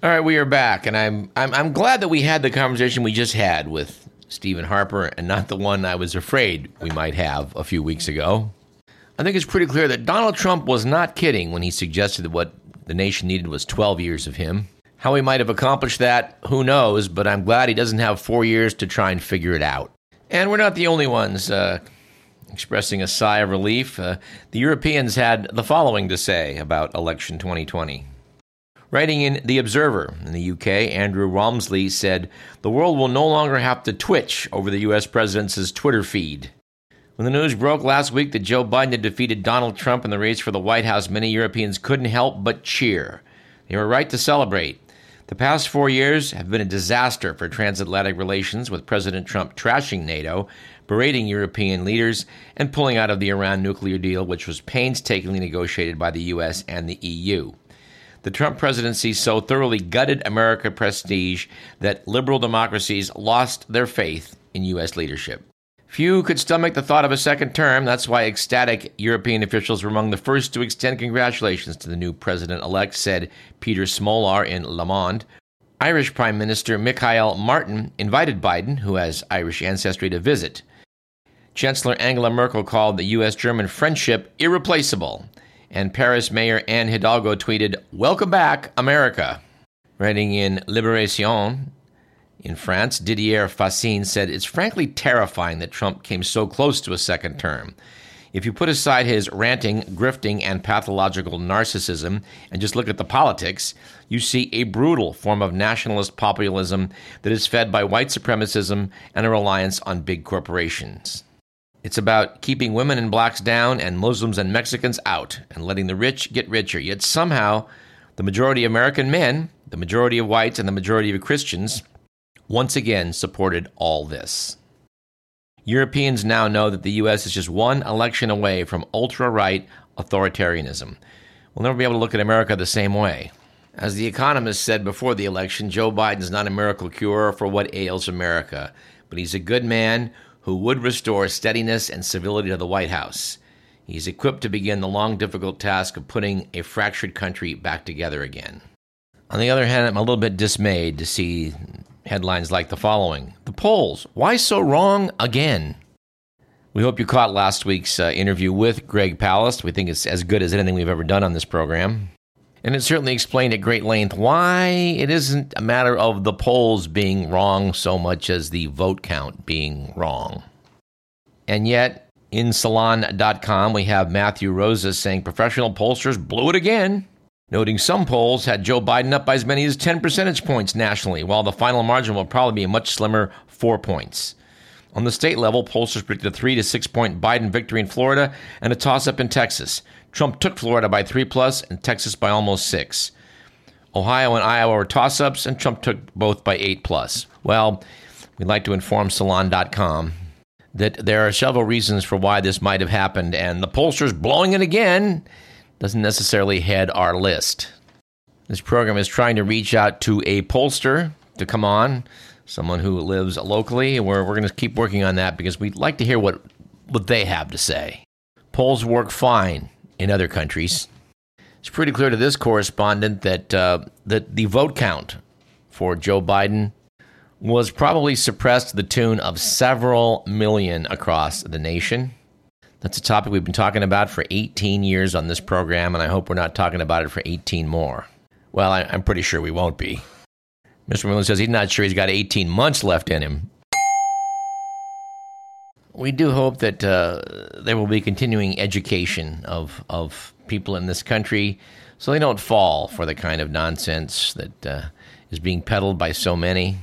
All right, we are back, and I'm, I'm I'm glad that we had the conversation we just had with Stephen Harper, and not the one I was afraid we might have a few weeks ago. I think it's pretty clear that Donald Trump was not kidding when he suggested that what the nation needed was 12 years of him. How he might have accomplished that, who knows? But I'm glad he doesn't have four years to try and figure it out. And we're not the only ones uh, expressing a sigh of relief. Uh, the Europeans had the following to say about election 2020. Writing in The Observer in the UK, Andrew Rawnsley said, The world will no longer have to twitch over the US president's Twitter feed. When the news broke last week that Joe Biden had defeated Donald Trump in the race for the White House, many Europeans couldn't help but cheer. They were right to celebrate. The past four years have been a disaster for transatlantic relations, with President Trump trashing NATO, berating European leaders, and pulling out of the Iran nuclear deal, which was painstakingly negotiated by the U.S. and the EU. The Trump presidency so thoroughly gutted American prestige that liberal democracies lost their faith in U.S. leadership. Few could stomach the thought of a second term. That's why ecstatic European officials were among the first to extend congratulations to the new president elect, said Peter Smolar in Le Monde. Irish Prime Minister Michael Martin invited Biden, who has Irish ancestry, to visit. Chancellor Angela Merkel called the U.S. German friendship irreplaceable and Paris Mayor Anne Hidalgo tweeted, Welcome back, America. Writing in Liberation in France, Didier Fassin said, It's frankly terrifying that Trump came so close to a second term. If you put aside his ranting, grifting, and pathological narcissism and just look at the politics, you see a brutal form of nationalist populism that is fed by white supremacism and a reliance on big corporations. It's about keeping women and blacks down and Muslims and Mexicans out and letting the rich get richer. Yet somehow, the majority of American men, the majority of whites, and the majority of Christians once again supported all this. Europeans now know that the U.S. is just one election away from ultra right authoritarianism. We'll never be able to look at America the same way. As The Economist said before the election, Joe Biden's not a miracle cure for what ails America, but he's a good man who would restore steadiness and civility to the White House. He's equipped to begin the long, difficult task of putting a fractured country back together again. On the other hand, I'm a little bit dismayed to see headlines like the following The polls, why so wrong again? We hope you caught last week's uh, interview with Greg Palast. We think it's as good as anything we've ever done on this program. And it certainly explained at great length why it isn't a matter of the polls being wrong so much as the vote count being wrong. And yet, in Salon.com, we have Matthew Rozsa saying professional pollsters blew it again, noting some polls had Joe Biden up by as many as 10 percentage points nationally, while the final margin will probably be a much slimmer four points. On the state level, pollsters predicted a three to six point Biden victory in Florida and a toss up in Texas. Trump took Florida by three plus and Texas by almost six. Ohio and Iowa were toss ups, and Trump took both by eight plus. Well, we'd like to inform Salon.com that there are several reasons for why this might have happened, and the pollsters blowing it again doesn't necessarily head our list. This program is trying to reach out to a pollster to come on, someone who lives locally, and we're, we're going to keep working on that because we'd like to hear what, what they have to say. Polls work fine in other countries. It's pretty clear to this correspondent that uh, that the vote count for Joe Biden was probably suppressed to the tune of several million across the nation. That's a topic we've been talking about for 18 years on this program, and I hope we're not talking about it for 18 more. Well, I, am pretty sure we won't be. Mr. Miller says he's not sure he's got 18 months left in him. We do hope that uh, there will be continuing education of, of people in this country so they don't fall for the kind of nonsense that uh, is being peddled by so many.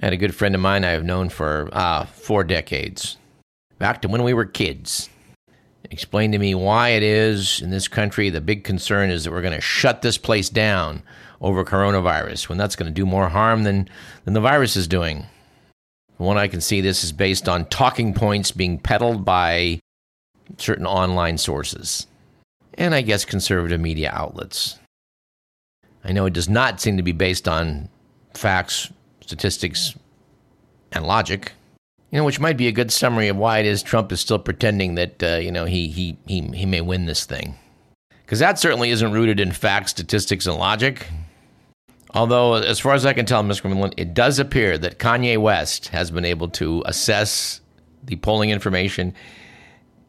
I had a good friend of mine I have known for uh, four decades, back to when we were kids. Explained to me why it is in this country the big concern is that we're going to shut this place down over coronavirus when that's going to do more harm than, than the virus is doing. What I can see, this is based on talking points being peddled by certain online sources, and I guess conservative media outlets. I know it does not seem to be based on facts, statistics, and logic. You know, which might be a good summary of why it is Trump is still pretending that uh, you know he he he he may win this thing, because that certainly isn't rooted in facts, statistics, and logic. Although, as far as I can tell, Mr. McMillan, it does appear that Kanye West has been able to assess the polling information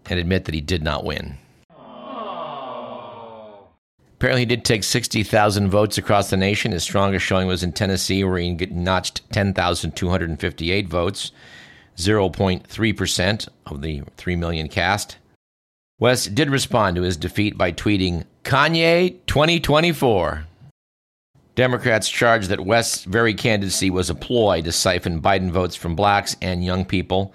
and admit that he did not win. Apparently, he did take 60,000 votes across the nation. His strongest showing was in Tennessee, where he notched 10,258 votes, 0.3% of the 3 million cast. West did respond to his defeat by tweeting, Kanye 2024. Democrats charged that West's very candidacy was a ploy to siphon Biden votes from blacks and young people.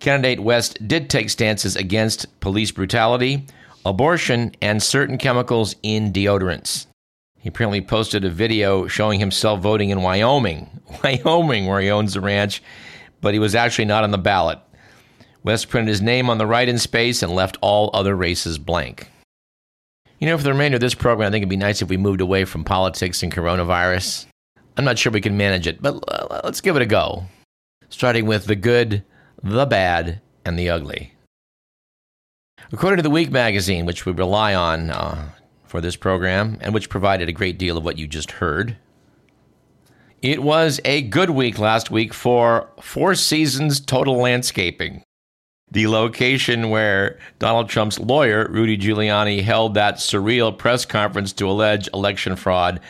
Candidate West did take stances against police brutality, abortion, and certain chemicals in deodorants. He apparently posted a video showing himself voting in Wyoming, Wyoming, where he owns a ranch, but he was actually not on the ballot. West printed his name on the write in space and left all other races blank. You know, for the remainder of this program, I think it'd be nice if we moved away from politics and coronavirus. I'm not sure we can manage it, but let's give it a go. Starting with the good, the bad, and the ugly. According to the Week magazine, which we rely on uh, for this program and which provided a great deal of what you just heard, it was a good week last week for Four Seasons Total Landscaping, the location where Donald Trump's lawyer, Rudy Giuliani, held that surreal press conference to allege election fraud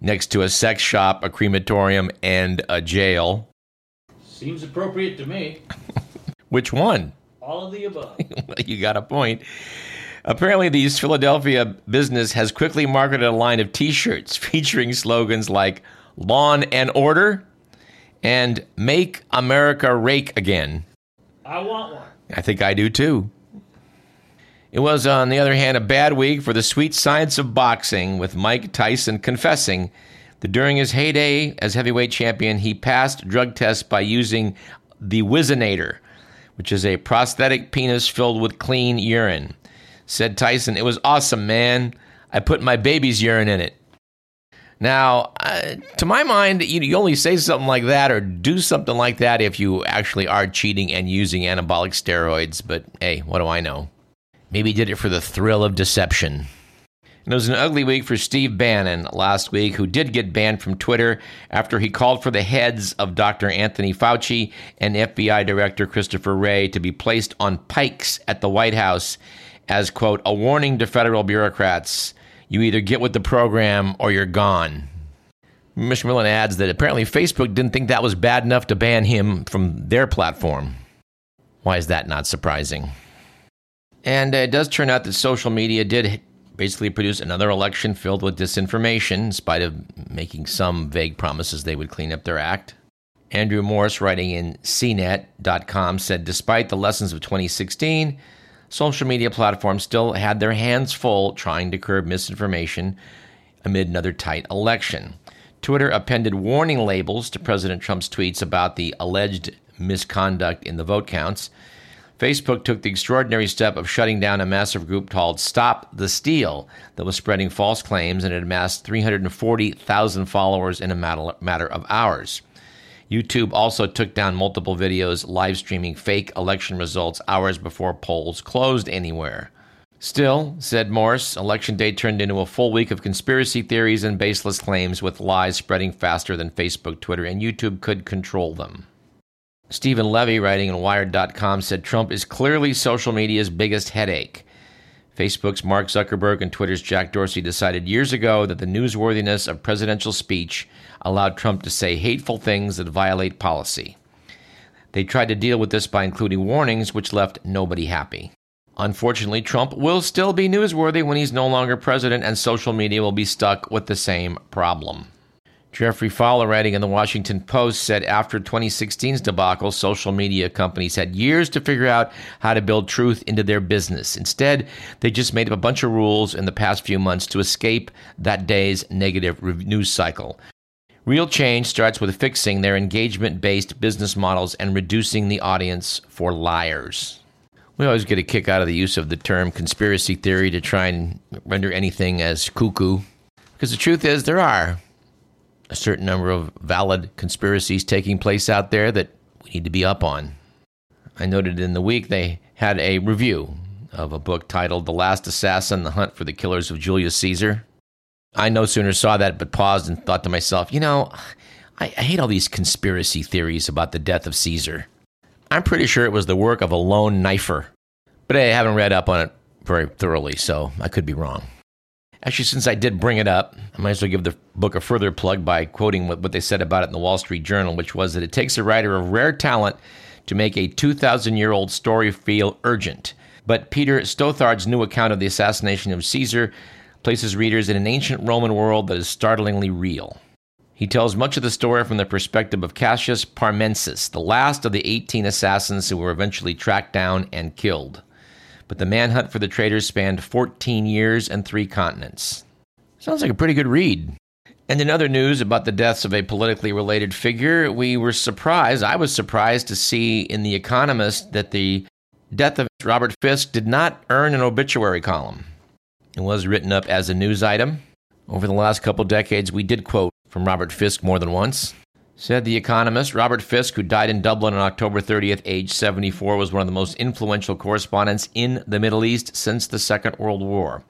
next to a sex shop, a crematorium, and a jail. Seems appropriate to me. Which one? All of the above. you got a point. Apparently, the East Philadelphia business has quickly marketed a line of t shirts featuring slogans like Lawn and Order and Make America Rake Again. I want one. I think I do too. It was, uh, on the other hand, a bad week for the sweet science of boxing, with Mike Tyson confessing that during his heyday as heavyweight champion, he passed drug tests by using the Whizzinator, which is a prosthetic penis filled with clean urine. Said Tyson, It was awesome, man. I put my baby's urine in it. Now, uh, to my mind, you, you only say something like that or do something like that if you actually are cheating and using anabolic steroids. But hey, what do I know? Maybe he did it for the thrill of deception. And it was an ugly week for Steve Bannon last week, who did get banned from Twitter after he called for the heads of Dr. Anthony Fauci and FBI Director Christopher Wray to be placed on pikes at the White House as, quote, a warning to federal bureaucrats. You either get with the program or you're gone. Mr. Millen adds that apparently Facebook didn't think that was bad enough to ban him from their platform. Why is that not surprising? And it does turn out that social media did basically produce another election filled with disinformation, in spite of making some vague promises they would clean up their act. Andrew Morris, writing in CNET.com, said Despite the lessons of 2016, social media platforms still had their hands full trying to curb misinformation amid another tight election. Twitter appended warning labels to President Trump's tweets about the alleged misconduct in the vote counts. Facebook took the extraordinary step of shutting down a massive group called Stop the Steal that was spreading false claims and had amassed 340,000 followers in a matter of hours. YouTube also took down multiple videos live streaming fake election results hours before polls closed anywhere. Still, said Morse, election day turned into a full week of conspiracy theories and baseless claims with lies spreading faster than Facebook, Twitter, and YouTube could control them. Steven Levy, writing in Wired.com, said Trump is clearly social media's biggest headache. Facebook's Mark Zuckerberg and Twitter's Jack Dorsey decided years ago that the newsworthiness of presidential speech allowed Trump to say hateful things that violate policy. They tried to deal with this by including warnings, which left nobody happy. Unfortunately, Trump will still be newsworthy when he's no longer president, and social media will be stuck with the same problem. Geoffrey Fowler, writing in the Washington Post, said after 2016's debacle, social media companies had years to figure out how to build truth into their business. Instead, they just made up a bunch of rules in the past few months to escape that day's negative news cycle. Real change starts with fixing their engagement based business models and reducing the audience for liars. We always get a kick out of the use of the term conspiracy theory to try and render anything as cuckoo. Because the truth is, there are a certain number of valid conspiracies taking place out there that we need to be up on. I noted in the week they had a review of a book titled The Last Assassin The Hunt for the Killers of Julius Caesar. I no sooner saw that but paused and thought to myself, you know, I, I hate all these conspiracy theories about the death of Caesar. I'm pretty sure it was the work of a lone knifer, but I haven't read up on it very thoroughly, so I could be wrong. Actually, since I did bring it up, I might as well give the book a further plug by quoting what, what they said about it in the Wall Street Journal, which was that it takes a writer of rare talent to make a 2,000 year old story feel urgent. But Peter Stothard's new account of the assassination of Caesar places readers in an ancient Roman world that is startlingly real. He tells much of the story from the perspective of Cassius Parmensis, the last of the 18 assassins who were eventually tracked down and killed but the manhunt for the traitors spanned 14 years and three continents. Sounds like a pretty good read. And in other news about the deaths of a politically related figure, we were surprised, I was surprised to see in The Economist that the death of Robert Fisk did not earn an obituary column. It was written up as a news item. Over the last couple decades, we did quote from Robert Fisk more than once. Said the economist, Robert Fisk, who died in Dublin on October 30th, age 74, was one of the most influential correspondents in the Middle East since the Second World War.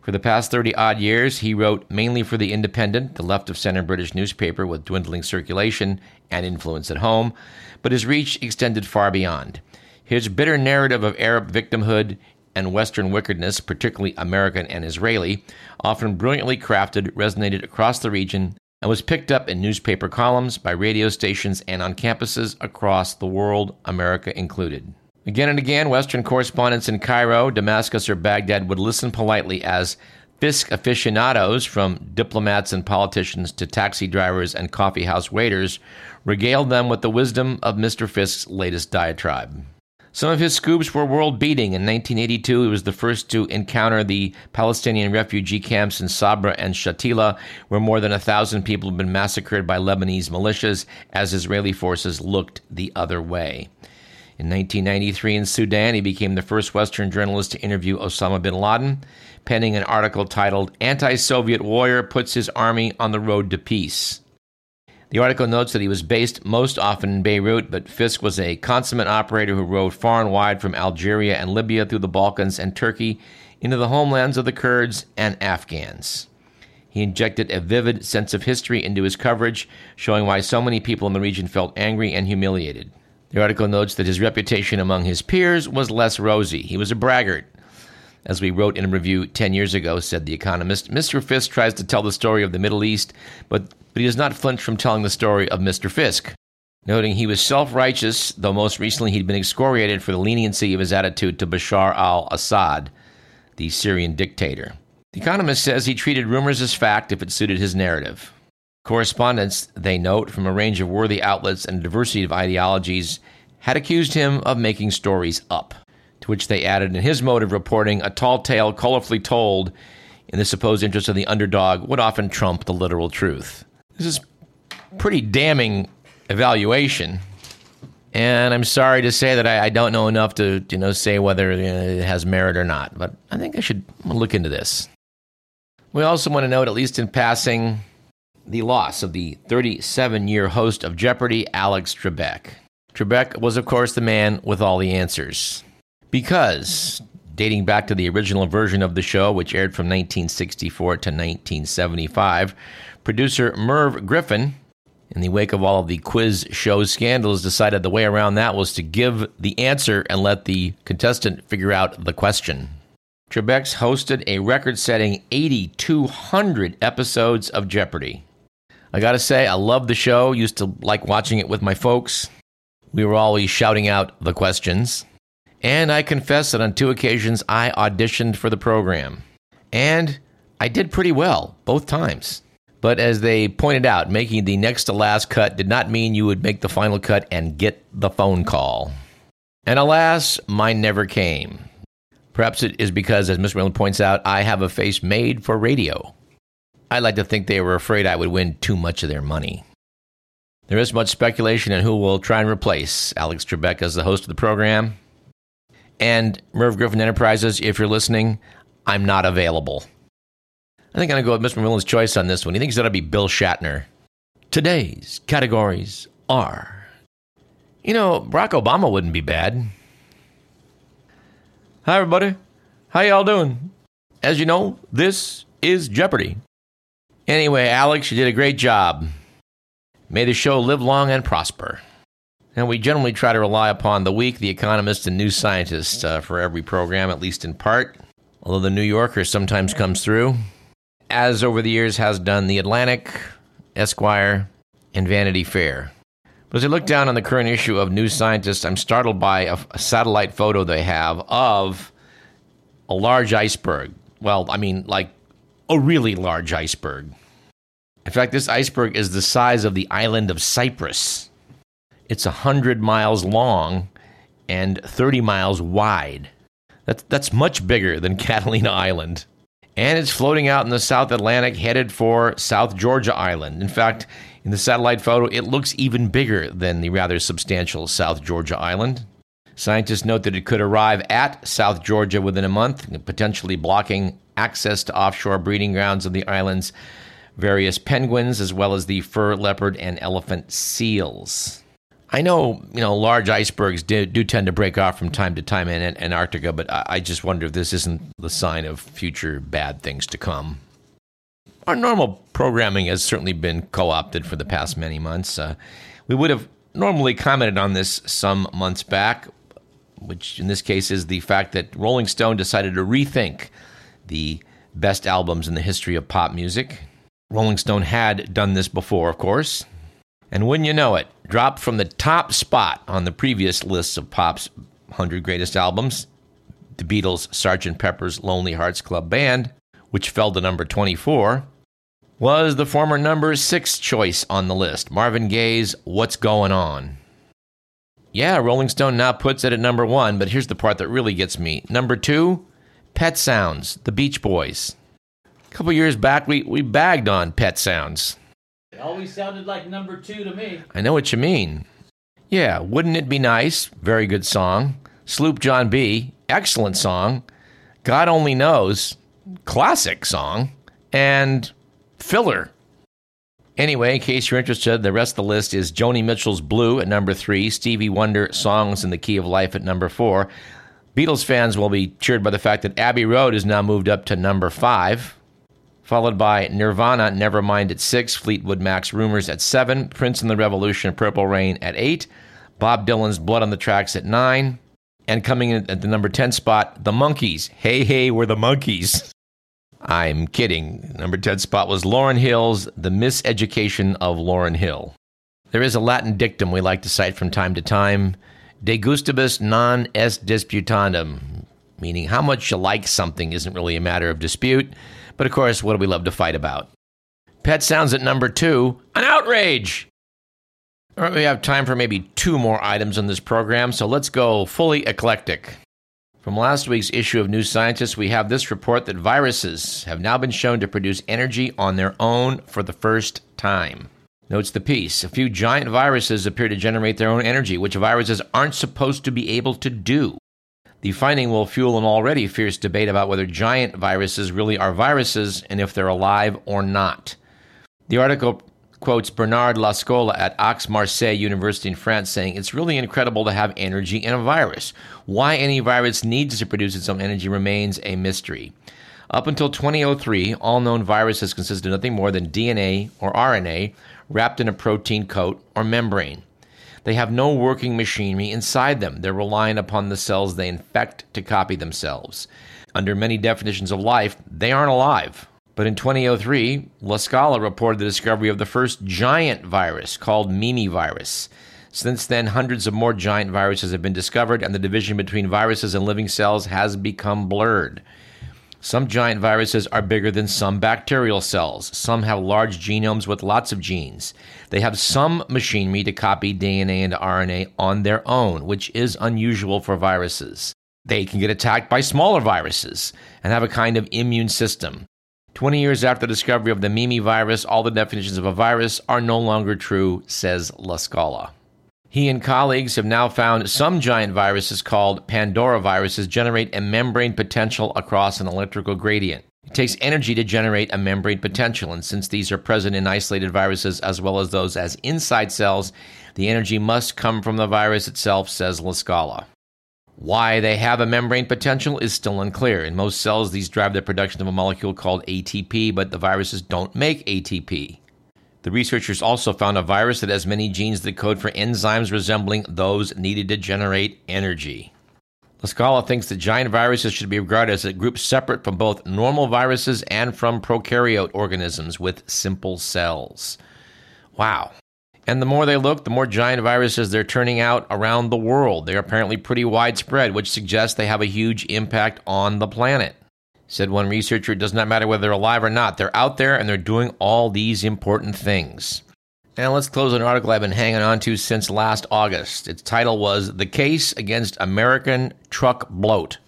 For the past 30 odd years, he wrote mainly for The Independent, the left of center British newspaper with dwindling circulation and influence at home, but his reach extended far beyond. His bitter narrative of Arab victimhood and Western wickedness, particularly American and Israeli, often brilliantly crafted, resonated across the region and was picked up in newspaper columns, by radio stations, and on campuses across the world, America included. Again and again, Western correspondents in Cairo, Damascus, or Baghdad would listen politely as Fisk aficionados, from diplomats and politicians to taxi drivers and coffeehouse waiters, regaled them with the wisdom of Mr. Fisk's latest diatribe. Some of his scoops were world beating. In 1982, he was the first to encounter the Palestinian refugee camps in Sabra and Shatila, where more than a thousand people had been massacred by Lebanese militias as Israeli forces looked the other way. In 1993 in Sudan, he became the first Western journalist to interview Osama bin Laden, penning an article titled Anti Soviet Warrior Puts His Army on the Road to Peace. The article notes that he was based most often in Beirut, but Fisk was a consummate operator who rode far and wide from Algeria and Libya through the Balkans and Turkey into the homelands of the Kurds and Afghans. He injected a vivid sense of history into his coverage, showing why so many people in the region felt angry and humiliated. The article notes that his reputation among his peers was less rosy. He was a braggart, as we wrote in a review 10 years ago, said The Economist, Mr. Fisk tries to tell the story of the Middle East, but, but he does not flinch from telling the story of Mr. Fisk. Noting he was self righteous, though most recently he'd been excoriated for the leniency of his attitude to Bashar al Assad, the Syrian dictator. The Economist says he treated rumors as fact if it suited his narrative. Correspondents, they note, from a range of worthy outlets and a diversity of ideologies, had accused him of making stories up to which they added in his mode of reporting a tall tale colorfully told in the supposed interest of the underdog would often trump the literal truth. This is pretty damning evaluation. And I'm sorry to say that I, I don't know enough to you know say whether you know, it has merit or not, but I think I should look into this. We also want to note, at least in passing, the loss of the 37 year host of Jeopardy, Alex Trebek. Trebek was, of course, the man with all the answers. Because, dating back to the original version of the show, which aired from 1964 to 1975, producer Merv Griffin, in the wake of all of the quiz show scandals, decided the way around that was to give the answer and let the contestant figure out the question. Trebek's hosted a record setting 8,200 episodes of Jeopardy! I gotta say, I love the show, used to like watching it with my folks. We were always shouting out the questions. And I confess that on two occasions I auditioned for the program. And I did pretty well both times. But as they pointed out, making the next to last cut did not mean you would make the final cut and get the phone call. And alas, mine never came. Perhaps it is because, as Mr. Miller points out, I have a face made for radio. I like to think they were afraid I would win too much of their money. There is much speculation on who will try and replace Alex Trebek as the host of the program. And Merv Griffin Enterprises, if you're listening, I'm not available. I think I'm going to go with Mr. McMillan's choice on this one. He thinks that'll be Bill Shatner. Today's categories are. You know, Barack Obama wouldn't be bad. Hi, everybody. How y'all doing? As you know, this is Jeopardy! Anyway, Alex, you did a great job. May the show live long and prosper. And we generally try to rely upon The Week, The Economist, and New Scientist uh, for every program, at least in part, although The New Yorker sometimes comes through, as over the years has done The Atlantic, Esquire, and Vanity Fair. But as I look down on the current issue of New Scientist, I'm startled by a, a satellite photo they have of a large iceberg. Well, I mean, like a really large iceberg. In fact, this iceberg is the size of the island of Cyprus. It's 100 miles long and 30 miles wide. That's, that's much bigger than Catalina Island. And it's floating out in the South Atlantic, headed for South Georgia Island. In fact, in the satellite photo, it looks even bigger than the rather substantial South Georgia Island. Scientists note that it could arrive at South Georgia within a month, potentially blocking access to offshore breeding grounds of the island's various penguins, as well as the fur leopard and elephant seals. I know, you know, large icebergs do, do tend to break off from time to time in Antarctica, but I, I just wonder if this isn't the sign of future bad things to come. Our normal programming has certainly been co opted for the past many months. Uh, we would have normally commented on this some months back, which in this case is the fact that Rolling Stone decided to rethink the best albums in the history of pop music. Rolling Stone had done this before, of course. And wouldn't you know it, dropped from the top spot on the previous lists of pop's 100 greatest albums, the Beatles' Sgt. Pepper's Lonely Hearts Club Band, which fell to number 24, was the former number six choice on the list, Marvin Gaye's What's Going On. Yeah, Rolling Stone now puts it at number one, but here's the part that really gets me. Number two, Pet Sounds, the Beach Boys. A couple years back, we, we bagged on Pet Sounds. It always sounded like number two to me. I know what you mean. Yeah, Wouldn't It Be Nice? Very good song. Sloop John B. Excellent song. God Only Knows. Classic song. And Filler. Anyway, in case you're interested, the rest of the list is Joni Mitchell's Blue at number three, Stevie Wonder Songs in the Key of Life at number four, Beatles fans will be cheered by the fact that Abbey Road is now moved up to number five, followed by Nirvana, Nevermind at six, Fleetwood Mac's Rumors at seven, Prince and the Revolution, Purple Rain at eight, Bob Dylan's Blood on the Tracks at nine, and coming in at the number 10 spot, The Monkees. Hey, hey, we're the Monkees. I'm kidding. Number 10 spot was Lauryn Hill's The Miseducation of Lauryn Hill. There is a Latin dictum we like to cite from time to time De gustibus non est disputandum, meaning how much you like something isn't really a matter of dispute, but of course, what do we love to fight about? Pet Sounds at number two, an outrage! All right, we have time for maybe two more items on this program, so let's go fully eclectic. From last week's issue of New Scientist, we have this report that viruses have now been shown to produce energy on their own for the first time. Notes the piece. A few giant viruses appear to generate their own energy, which viruses aren't supposed to be able to do. The finding will fuel an already fierce debate about whether giant viruses really are viruses and if they're alive or not. The article quotes Bernard La Scola at Aix-Marseille University in France saying, It's really incredible to have energy in a virus. Why any virus needs to produce its own energy remains a mystery. Up until 2003, all known viruses consisted of nothing more than DNA or RNA wrapped in a protein coat or membrane. They have no working machinery inside them. They're relying upon the cells they infect to copy themselves. Under many definitions of life, they aren't alive. But in 2003, La Scola reported the discovery of the first giant virus called Mimivirus. Since then, hundreds of more giant viruses have been discovered, and the division between viruses and living cells has become blurred. Some giant viruses are bigger than some bacterial cells. Some have large genomes with lots of genes. They have some machinery to copy DNA and RNA on their own, which is unusual for viruses. They can get attacked by smaller viruses and have a kind of immune system. 20 years after the discovery of the Mimivirus, all the definitions of a virus are no longer true, says La Scola. He and colleagues have now found some giant viruses called Pandora viruses generate a membrane potential across an electrical gradient. It takes energy to generate a membrane potential, and since these are present in isolated viruses as well as those as inside cells, the energy must come from the virus itself, says La Scola. Why they have a membrane potential is still unclear. In most cells, these drive the production of a molecule called ATP, but the viruses don't make ATP. The researchers also found a virus that has many genes that code for enzymes resembling those needed to generate energy. La Scola thinks that giant viruses should be regarded as a group separate from both normal viruses and from prokaryote organisms with simple cells. Wow. And the more they look, the more giant viruses they're turning out around the world. They're apparently pretty widespread, which suggests they have a huge impact on the planet. Said one researcher, it does not matter whether they're alive or not. They're out there and they're doing all these important things. Now let's close an article I've been hanging on to since last August. Its title was The Case Against American Truck Bloat.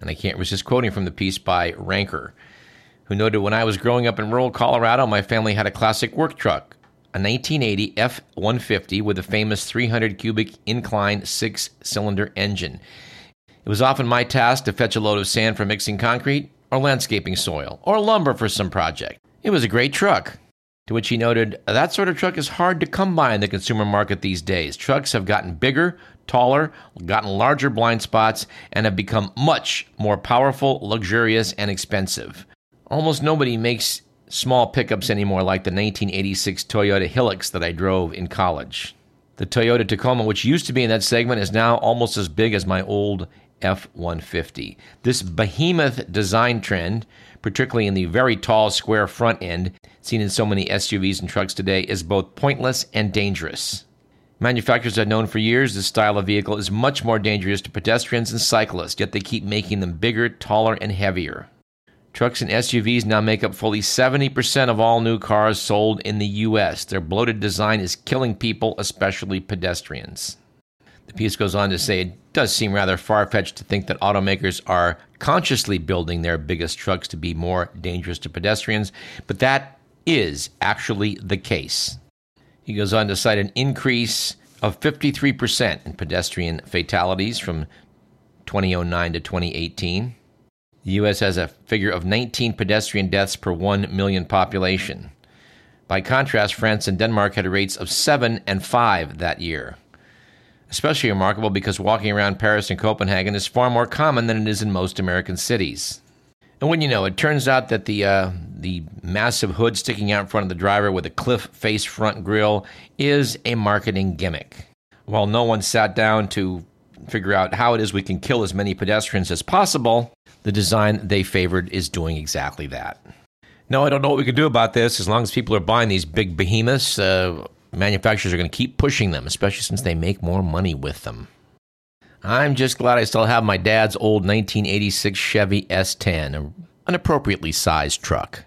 And I can't resist quoting from the piece by Ranker, who noted when I was growing up in rural Colorado, my family had a classic work truck, a 1980 F 150 with a famous 300 cubic incline six cylinder engine. It was often my task to fetch a load of sand for mixing concrete, or landscaping soil, or lumber for some project. It was a great truck. To which he noted, That sort of truck is hard to come by in the consumer market these days. Trucks have gotten bigger, taller, gotten larger blind spots, and have become much more powerful, luxurious, and expensive. Almost nobody makes small pickups anymore like the 1986 Toyota Hilux that I drove in college. The Toyota Tacoma, which used to be in that segment, is now almost as big as my old F 150. This behemoth design trend, particularly in the very tall square front end seen in so many SUVs and trucks today, is both pointless and dangerous. Manufacturers have known for years this style of vehicle is much more dangerous to pedestrians and cyclists, yet they keep making them bigger, taller, and heavier. Trucks and SUVs now make up fully 70% of all new cars sold in the U.S. Their bloated design is killing people, especially pedestrians. The piece goes on to say does seem rather far fetched to think that automakers are consciously building their biggest trucks to be more dangerous to pedestrians, but that is actually the case. He goes on to cite an increase of 53% in pedestrian fatalities from 2009 to 2018. The U.S. has a figure of 19 pedestrian deaths per 1 million population. By contrast, France and Denmark had rates of 7 and 5 that year especially remarkable because walking around Paris and Copenhagen is far more common than it is in most American cities. And when you know, it turns out that the uh, the massive hood sticking out in front of the driver with a cliff face front grille is a marketing gimmick. While no one sat down to figure out how it is we can kill as many pedestrians as possible, the design they favored is doing exactly that. No, I don't know what we can do about this. As long as people are buying these big behemoths, uh, manufacturers are going to keep pushing them, especially since they make more money with them. I'm just glad I still have my dad's old 1986 Chevy S10, an appropriately sized truck.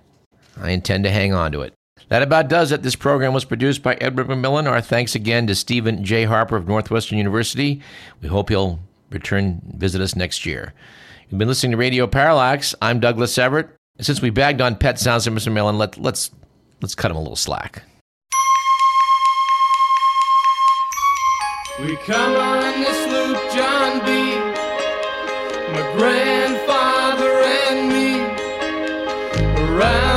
I intend to hang on to it. That about does it. This program was produced by Edward McMillan. Our thanks again to Stephen J. Harper of Northwestern University. We hope he'll return visit us next year. You've been listening to Radio Parallax. I'm Douglas Everett. Since we bagged on pet sounds Mr. Millen, let, let's let's cut him a little slack. We come on this loop, John B. My grandfather and me around